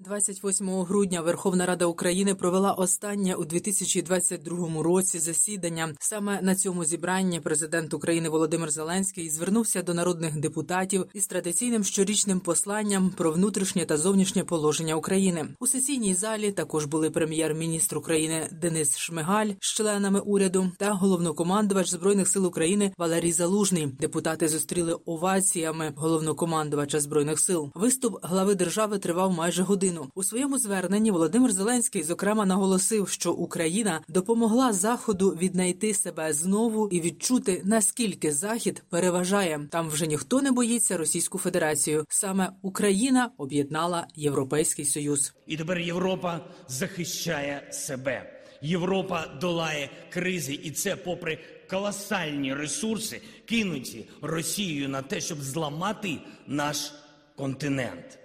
28 грудня Верховна Рада України провела останнє у 2022 році засідання. Саме на цьому зібранні президент України Володимир Зеленський звернувся до народних депутатів із традиційним щорічним посланням про внутрішнє та зовнішнє положення України. У сесійній залі також були прем'єр-міністр України Денис Шмигаль з членами уряду та головнокомандувач збройних сил України Валерій Залужний. Депутати зустріли оваціями головнокомандувача збройних сил. Виступ глави держави тривав майже годину годину. У своєму зверненні Володимир Зеленський зокрема наголосив, що Україна допомогла Заходу віднайти себе знову і відчути наскільки Захід переважає. Там вже ніхто не боїться Російську Федерацію. Саме Україна об'єднала Європейський Союз. І тепер Європа захищає себе. Європа долає кризи, і це попри колосальні ресурси, кинуті Росією на те, щоб зламати наш континент.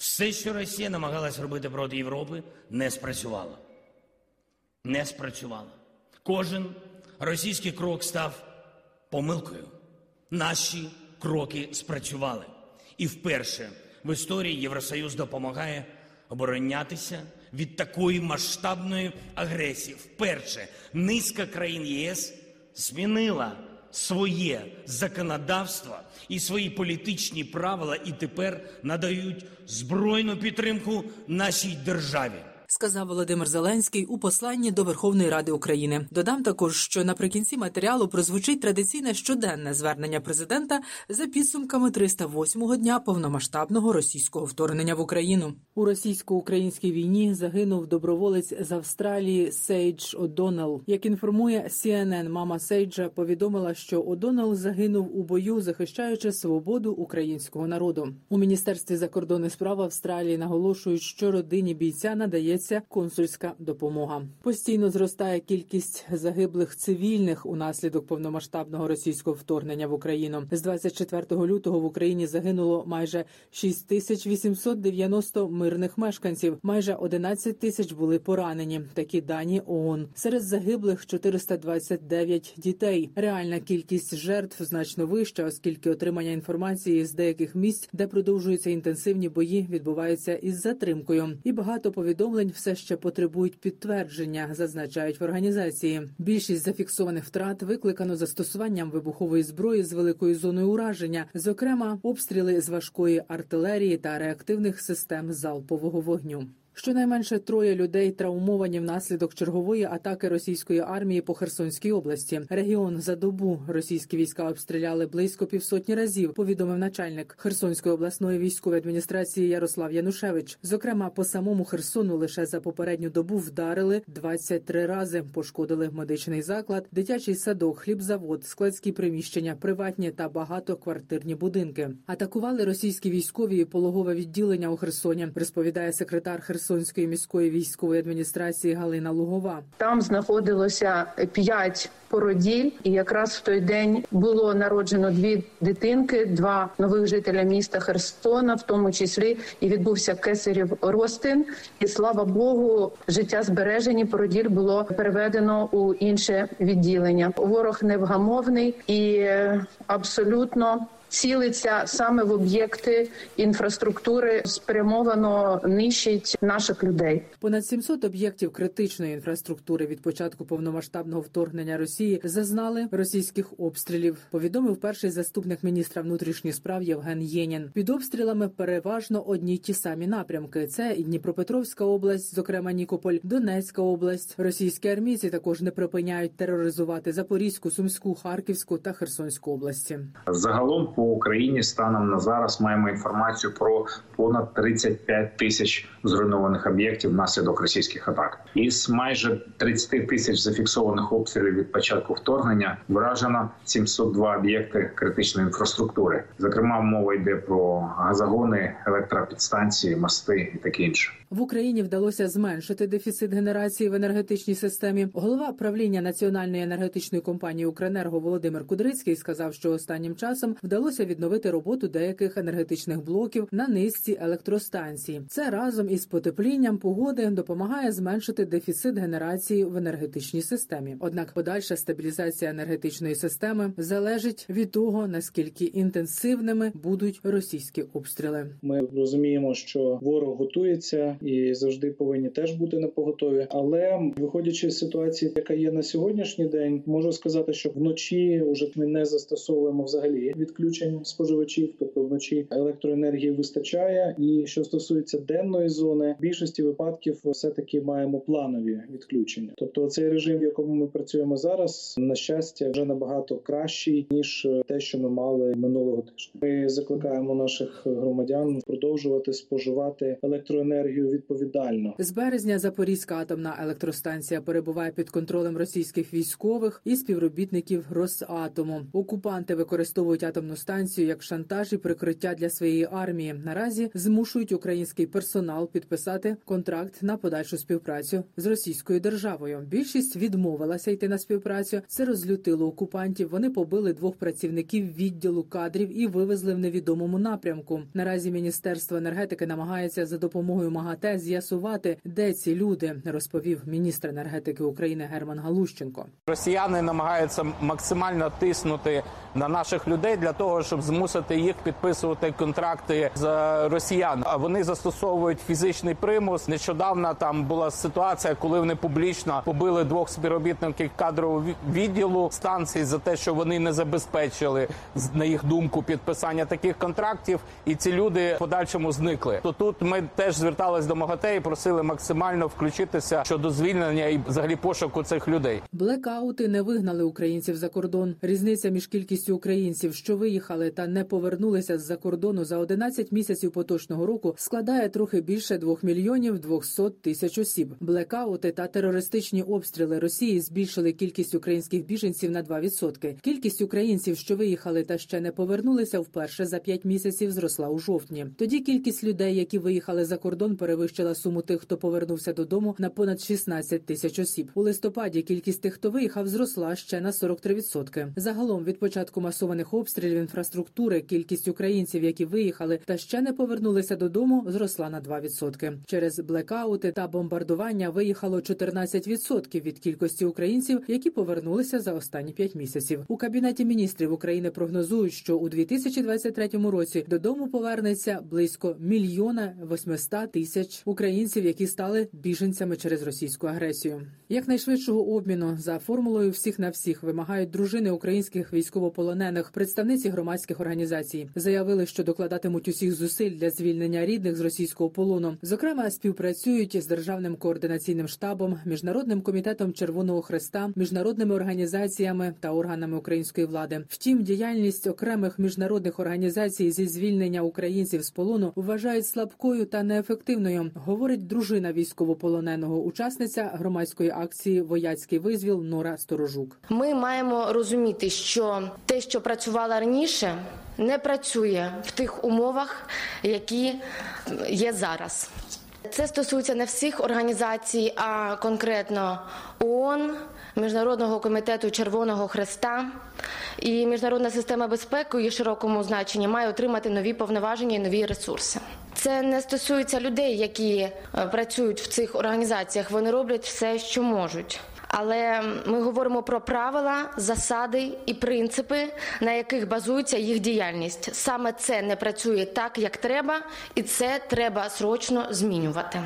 Все, що Росія намагалась робити проти Європи, не спрацювало. Не спрацювало. Кожен російський крок став помилкою. Наші кроки спрацювали. І вперше в історії Євросоюз допомагає оборонятися від такої масштабної агресії. Вперше низка країн ЄС змінила своє законодавство і свої політичні правила, і тепер надають збройну підтримку нашій державі сказав Володимир Зеленський у посланні до Верховної Ради України. Додам також, що наприкінці матеріалу прозвучить традиційне щоденне звернення президента за підсумками 308-го дня повномасштабного російського вторгнення в Україну. У російсько-українській війні загинув доброволець з Австралії Сейдж Одонел. Як інформує CNN, мама Сейджа повідомила, що Одонел загинув у бою, захищаючи свободу українського народу. У міністерстві закордонних справ Австралії наголошують, що родині бійця надається надається консульська допомога. Постійно зростає кількість загиблих цивільних унаслідок повномасштабного російського вторгнення в Україну. З 24 лютого в Україні загинуло майже 6890 мирних мешканців. Майже 11 тисяч були поранені. Такі дані ООН. серед загиблих 429 дітей. Реальна кількість жертв значно вища, оскільки отримання інформації з деяких місць, де продовжуються інтенсивні бої, відбувається із затримкою, і багато повідомлень все ще потребують підтвердження, зазначають в організації. Більшість зафіксованих втрат викликано застосуванням вибухової зброї з великою зоною ураження, зокрема обстріли з важкої артилерії та реактивних систем залпового вогню. Щонайменше троє людей травмовані внаслідок чергової атаки російської армії по Херсонській області. Регіон за добу російські війська обстріляли близько півсотні разів. Повідомив начальник Херсонської обласної військової адміністрації Ярослав Янушевич. Зокрема, по самому Херсону лише за попередню добу вдарили 23 рази. Пошкодили медичний заклад, дитячий садок, хлібзавод, складські приміщення, приватні та багатоквартирні будинки. Атакували російські військові і пологове відділення у Херсоні. Розповідає секретар Херсон. Херсонської міської військової адміністрації Галина Лугова. Там знаходилося п'ять породіль, і якраз в той день було народжено дві дитинки, два нових жителя міста Херсона, в тому числі і відбувся кесарів ростин. І слава Богу, життя збережені породіль було переведено у інше відділення. Ворог невгамовний і абсолютно цілиться саме в об'єкти інфраструктури, спрямовано нищить наших людей. Понад 700 об'єктів критичної інфраструктури від початку повномасштабного вторгнення Росії зазнали російських обстрілів. Повідомив перший заступник міністра внутрішніх справ Євген Єнін. Під обстрілами переважно одні й ті самі напрямки: це і Дніпропетровська область, зокрема Нікополь, Донецька область. Російські армійці також не припиняють тероризувати Запорізьку, Сумську, Харківську та Херсонську області. Загалом по Україні станом на зараз маємо інформацію про понад 35 тисяч зруйнованих об'єктів внаслідок російських атак. Із майже 30 тисяч зафіксованих обстрілів від початку вторгнення вражено 702 об'єкти критичної інфраструктури. Зокрема, мова йде про газогони, електропідстанції, мости і таке інше. В Україні вдалося зменшити дефіцит генерації в енергетичній системі. Голова правління національної енергетичної компанії Укренерго Володимир Кудрицький сказав, що останнім часом вдалося вдалося відновити роботу деяких енергетичних блоків на низці електростанцій. Це разом із потеплінням погоди допомагає зменшити дефіцит генерації в енергетичній системі. Однак, подальша стабілізація енергетичної системи залежить від того наскільки інтенсивними будуть російські обстріли. Ми розуміємо, що ворог готується і завжди повинні теж бути на поготові. Але виходячи з ситуації, яка є на сьогоднішній день, можу сказати, що вночі вже ми не застосовуємо взагалі відключень споживачів, тобто вночі електроенергії вистачає. І що стосується денної зони, в більшості випадків все таки маємо планові відключення. Тобто, цей режим, в якому ми працюємо зараз, на щастя, вже набагато кращий ніж те, що ми мали минулого тижня. Ми закликаємо наших громадян продовжувати споживати електроенергію відповідально. З березня Запорізька атомна електростанція перебуває під контролем російських військових і співробітників Росатому. Окупанти використовують атомну станцію як шантаж і прикриття для своєї армії. Наразі змушують український персонал підписати контракт на подальшу співпрацю з російською державою. Більшість відмовилася йти на співпрацю. Це розлютило окупантів. Вони побили двох працівників відділу кадрів і вивезли в невідомому напрямку. Наразі міністерство енергетики намагається за допомогою МАГАТЕ з'ясувати, де ці люди, розповів міністр енергетики України Герман Галущенко. Росіяни намагаються максимально тиснути на наших людей для того, щоб змусити їх підписувати контракти з росіян. А вони застосовують фізичний примус. Нещодавно там була ситуація, коли вони публічно побили двох співробітників кадрового відділу станції за те, що вони не забезпечили на їх думку підписання таких контрактів, і ці люди в подальшому зникли. То тут ми теж звертались до МАГАТЕ і просили максимально включитися щодо звільнення і взагалі пошуку цих людей. Блекаути не вигнали українців за кордон. Різниця між кількістю українців, що виїхали та не повернулися з-за кордону за 11 місяців поточного року, складає трохи більше 2 мільйонів 200 тисяч осіб. Блекаути та терористичні обстріли Росії збільшили кількість українських біженців на 2%. Кількість українців, що виїхали та ще не повернулися, вперше за 5 місяців зросла у жовтні. Тоді кількість людей, які виїхали за кордон, перевищила суму тих, хто повернувся додому, на понад 16 тисяч осіб. У листопаді кількість тих, хто виїхав, зросла ще на 43%. Загалом від початку масованих обстрілів інфраструктури кількість українців, які виїхали та ще не повернулися додому, зросла на 2%. Через блекаути та бомбардування виїхало 14% від кількості українців, які повернулися за останні 5 місяців. У кабінеті міністрів України прогнозують, що у 2023 році додому повернеться близько мільйона 800 тисяч українців, які стали біженцями через російську агресію. Якнайшвидшого обміну за формулою всіх на всіх вимагають дружини українських військовополонених. Представниці громадських організацій заявили, що докладатимуть усіх зусиль для звільнення рідних з російського полону. Зокрема, співпрацюють з державним координаційним штабом, міжнародним комітетом Червоного Хреста, міжнародними організаціями та органами української влади. Втім, діяльність окремих міжнародних організацій зі звільнення українців з полону вважають слабкою та неефективною. Говорить дружина військовополоненого, учасниця громадської акції Вояцький визвіл Нора Сторожук. Ми маємо розуміти, що те, що працювало раніше, не працює в тих умовах, які є зараз. Це стосується не всіх організацій, а конкретно ООН, Міжнародного комітету Червоного Хреста і міжнародна система безпеки у широкому значенні має отримати нові повноваження і нові ресурси. Це не стосується людей, які працюють в цих організаціях. Вони роблять все, що можуть. Але ми говоримо про правила, засади і принципи, на яких базується їх діяльність. Саме це не працює так, як треба, і це треба срочно змінювати.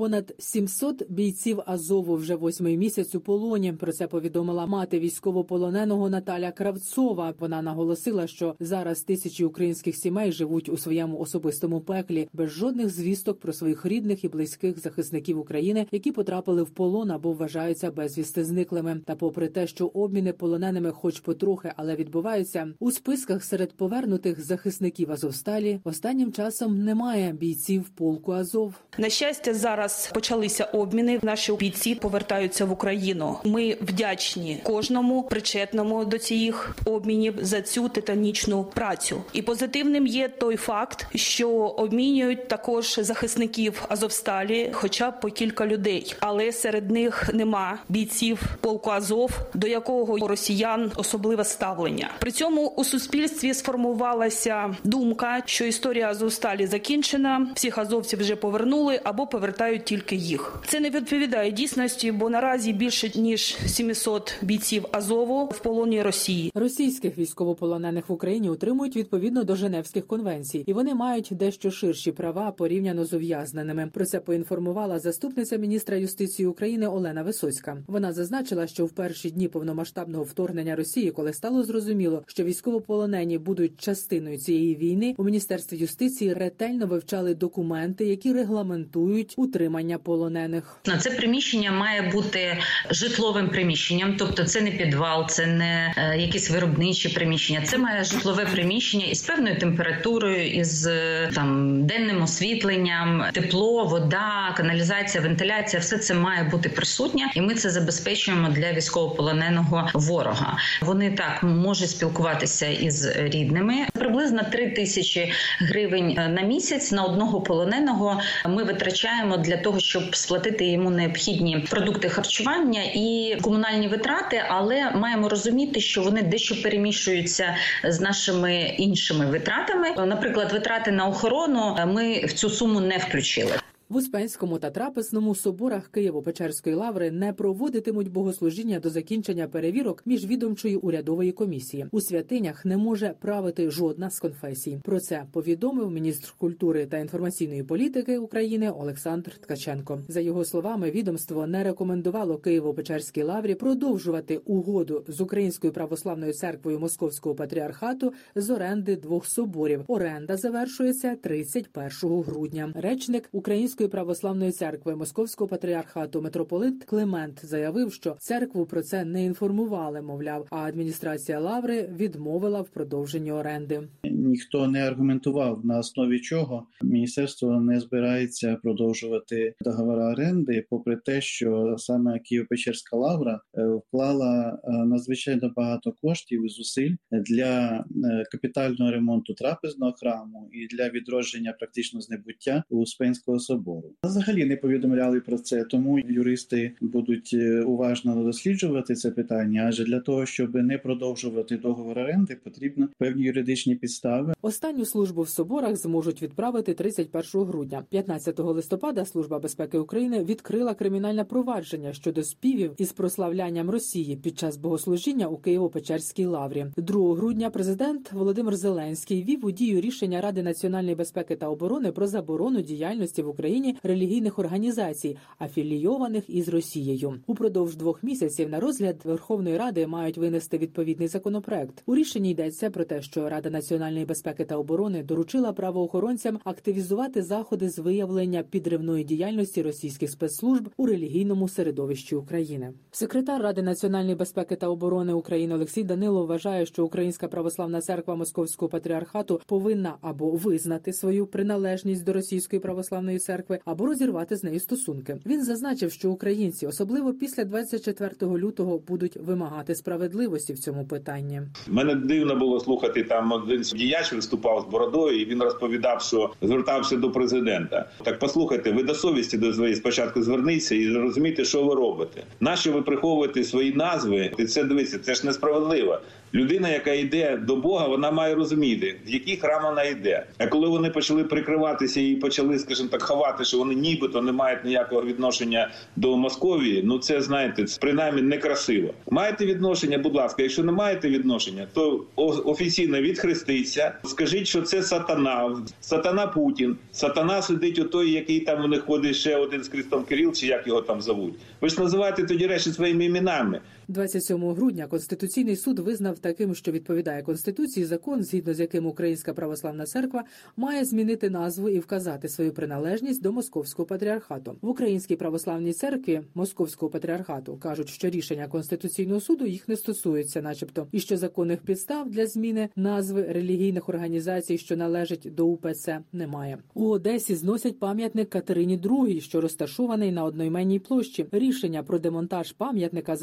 Понад 700 бійців Азову вже восьмий місяць у полоні. Про це повідомила мати військовополоненого Наталя Кравцова. Вона наголосила, що зараз тисячі українських сімей живуть у своєму особистому пеклі без жодних звісток про своїх рідних і близьких захисників України, які потрапили в полон або вважаються безвісти зниклими. Та, попри те, що обміни полоненими, хоч потрохи, але відбуваються у списках серед повернутих захисників Азовсталі, останнім часом немає бійців полку Азов. На щастя, зараз зараз почалися обміни. Наші бійці повертаються в Україну. Ми вдячні кожному причетному до цих обмінів за цю титанічну працю. І позитивним є той факт, що обмінюють також захисників Азовсталі, хоча б по кілька людей, але серед них нема бійців полку Азов, до якого у росіян особливе ставлення. При цьому у суспільстві сформувалася думка, що історія Азовсталі закінчена. Всіх азовців вже повернули або повертають тільки їх. Це не відповідає дійсності, бо наразі більше ніж 700 бійців Азову в полоні Росії. Російських військовополонених в Україні утримують відповідно до Женевських конвенцій, і вони мають дещо ширші права порівняно з ув'язненими. Про це поінформувала заступниця міністра юстиції України Олена Висоцька. Вона зазначила, що в перші дні повномасштабного вторгнення Росії, коли стало зрозуміло, що військовополонені будуть частиною цієї війни, у міністерстві юстиції ретельно вивчали документи, які регламентують утримання полонених. Це приміщення має бути житловим приміщенням, тобто це не підвал, це не е, якісь виробничі приміщення. Це має житлове приміщення із певною температурою, із е, там денним освітленням, тепло, вода, каналізація, вентиляція все це має бути присутнє, і ми це забезпечуємо для військовополоненого ворога. Вони так можуть спілкуватися із рідними. Приблизно 3 тисячі гривень е, на місяць на одного полоненого. Ми витрачаємо для того, щоб сплатити йому необхідні продукти харчування і комунальні витрати, але маємо розуміти, що вони дещо перемішуються з нашими іншими витратами. Наприклад, витрати на охорону ми в цю суму не включили. В Успенському та Трапесному соборах Києво-Печерської лаври не проводитимуть богослужіння до закінчення перевірок міжвідомчої урядової комісії. У святинях не може правити жодна з конфесій. Про це повідомив міністр культури та інформаційної політики України Олександр Ткаченко. За його словами, відомство не рекомендувало Києво-Печерській лаврі продовжувати угоду з Українською православною церквою Московського патріархату з оренди двох соборів. Оренда завершується 31 грудня. Речник Української Української православної церкви Московського патріархату митрополит Климент заявив, що церкву про це не інформували, мовляв, а адміністрація лаври відмовила в продовженні оренди. Ніхто не аргументував на основі чого міністерство не збирається продовжувати договори оренди, попри те, що саме Києво-Печерська лавра вклала надзвичайно багато коштів і зусиль для капітального ремонту трапезного храму і для відродження практично знебуття Успенського собору. Взагалі не повідомляли про це, тому юристи будуть уважно досліджувати це питання. Адже для того, щоб не продовжувати договор оренди, потрібно певні юридичні підстави. Останню службу в соборах зможуть відправити 31 грудня. 15 листопада Служба безпеки України відкрила кримінальне провадження щодо співів із прославлянням Росії під час богослужіння у Києво-Печерській лаврі. 2 грудня президент Володимир Зеленський вів у дію рішення Ради національної безпеки та оборони про заборону діяльності в Україні релігійних організацій, афілійованих із Росією. Упродовж двох місяців на розгляд Верховної Ради мають винести відповідний законопроект. У рішенні йдеться про те, що Рада національної безпеки та оборони доручила правоохоронцям активізувати заходи з виявлення підривної діяльності російських спецслужб у релігійному середовищі України. Секретар Ради національної безпеки та оборони України Олексій Данило вважає, що Українська православна церква Московського патріархату повинна або визнати свою приналежність до російської православної церкви, або розірвати з нею стосунки. Він зазначив, що українці, особливо після 24 лютого, будуть вимагати справедливості в цьому питанні. Мене дивно було слухати там один діяч виступав з бородою, і він розповідав, що звертався до президента. Так послухайте, ви до совісті до своєї спочатку зверніться і зрозумійте, що ви робите. Нащо ви приховуєте свої назви? І це дивіться, це ж несправедливо. Людина, яка йде до Бога, вона має розуміти, в який храм вона йде. А коли вони почали прикриватися і почали, скажімо так, ховати, що вони нібито не мають ніякого відношення до Московії, ну це знаєте, це принаймні некрасиво. Маєте відношення, будь ласка. Якщо не маєте відношення, то офіційно відхреститься. Скажіть, що це сатана, сатана Путін, сатана сидить у той, який там у ходить ще один з Крістом Кирил, чи як його там зовуть. Ви ж називаєте тоді речі своїми іменами. 27 грудня Конституційний суд визнав таким, що відповідає конституції закон, згідно з яким Українська православна церква має змінити назву і вказати свою приналежність до московського патріархату в Українській православній церкві Московського патріархату. кажуть, що рішення конституційного суду їх не стосується, начебто, і що законних підстав для зміни назви релігійних організацій, що належать до УПЦ, немає. У Одесі зносять пам'ятник Катерині II, що розташований на одноіменній площі. Рішення про демонтаж пам'ятника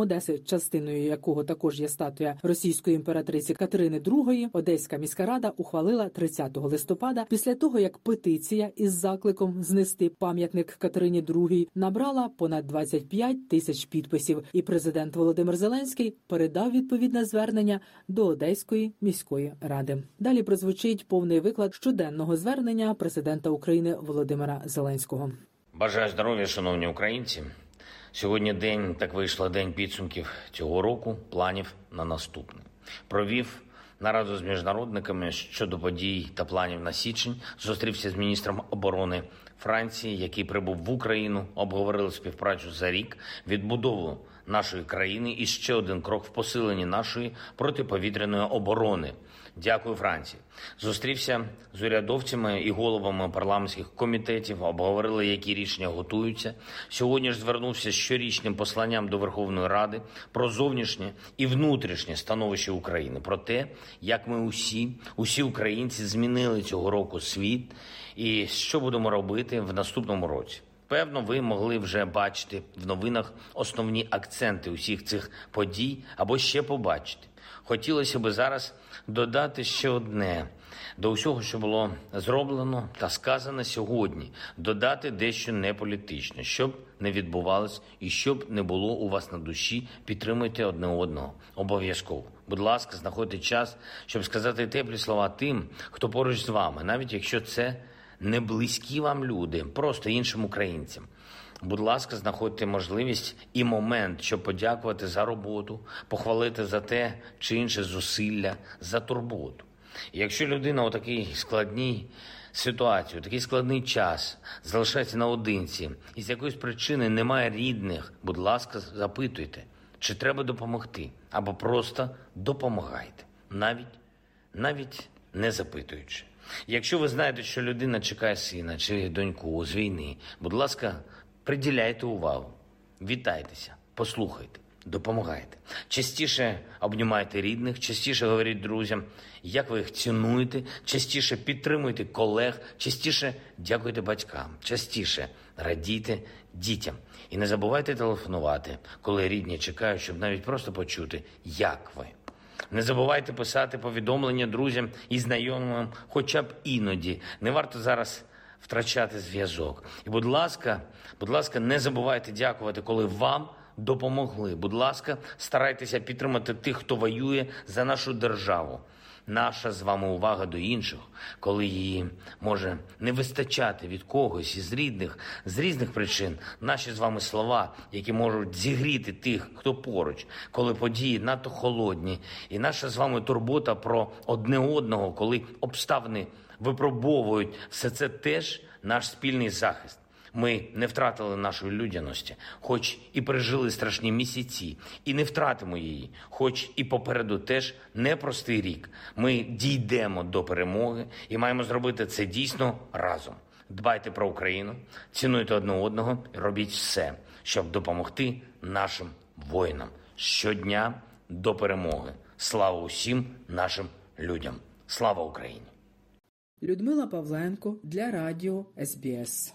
Одеси, частиною якого також є статуя російської імператриці Катерини II, Одеська міська рада ухвалила 30 листопада після того, як петиція із закликом знести пам'ятник Катерині II набрала понад 25 тисяч підписів, і президент Володимир Зеленський передав відповідне звернення до Одеської міської ради. Далі прозвучить повний виклад щоденного звернення президента України Володимира Зеленського. Бажаю здоров'я, шановні українці. Сьогодні день так вийшло день підсумків цього року, планів на наступне. Провів нараду з міжнародниками щодо подій та планів на січень. Зустрівся з міністром оборони Франції, який прибув в Україну. Обговорили співпрацю за рік, відбудову нашої країни і ще один крок в посиленні нашої протиповітряної оборони. Дякую, Франції. Зустрівся з урядовцями і головами парламентських комітетів. Обговорили, які рішення готуються. Сьогодні ж звернувся з щорічним посланням до Верховної Ради про зовнішнє і внутрішнє становище України, про те, як ми усі, усі українці, змінили цього року світ, і що будемо робити в наступному році. Певно, ви могли вже бачити в новинах основні акценти усіх цих подій або ще побачити. Хотілося би зараз додати ще одне до усього, що було зроблено та сказано сьогодні, додати дещо неполітичне, щоб не відбувалось і щоб не було у вас на душі, підтримуйте одне одного. Обов'язково. Будь ласка, знаходьте час, щоб сказати теплі слова тим, хто поруч з вами, навіть якщо це не близькі вам люди, просто іншим українцям. Будь ласка, знаходьте можливість і момент, щоб подякувати за роботу, похвалити за те чи інше зусилля, за турботу. Якщо людина у такій складній ситуації, у такий складний час залишається наодинці і з якоїсь причини немає рідних, будь ласка, запитуйте, чи треба допомогти, або просто допомагайте, навіть, навіть не запитуючи. Якщо ви знаєте, що людина чекає сина чи доньку з війни, будь ласка, приділяйте увагу, вітайтеся, послухайте, допомагайте. Частіше обнімайте рідних, частіше говоріть друзям, як ви їх цінуєте, частіше підтримуйте колег, частіше дякуйте батькам, частіше радійте дітям. І не забувайте телефонувати, коли рідні чекають, щоб навіть просто почути, як ви. Не забувайте писати повідомлення друзям і знайомим, хоча б іноді. Не варто зараз втрачати зв'язок. І, будь ласка, будь ласка, не забувайте дякувати, коли вам допомогли. Будь ласка, старайтеся підтримати тих, хто воює за нашу державу. Наша з вами увага до інших, коли її може не вистачати від когось із рідних з різних причин. Наші з вами слова, які можуть зігріти тих, хто поруч, коли події надто холодні, і наша з вами турбота про одне одного, коли обставини випробовують все це теж наш спільний захист. Ми не втратили нашої людяності, хоч і пережили страшні місяці, і не втратимо її, хоч і попереду теж непростий рік. Ми дійдемо до перемоги і маємо зробити це дійсно разом. Дбайте про Україну, цінуйте одне одного і робіть все, щоб допомогти нашим воїнам щодня до перемоги. Слава усім нашим людям! Слава Україні! Людмила Павленко для Радіо СБС.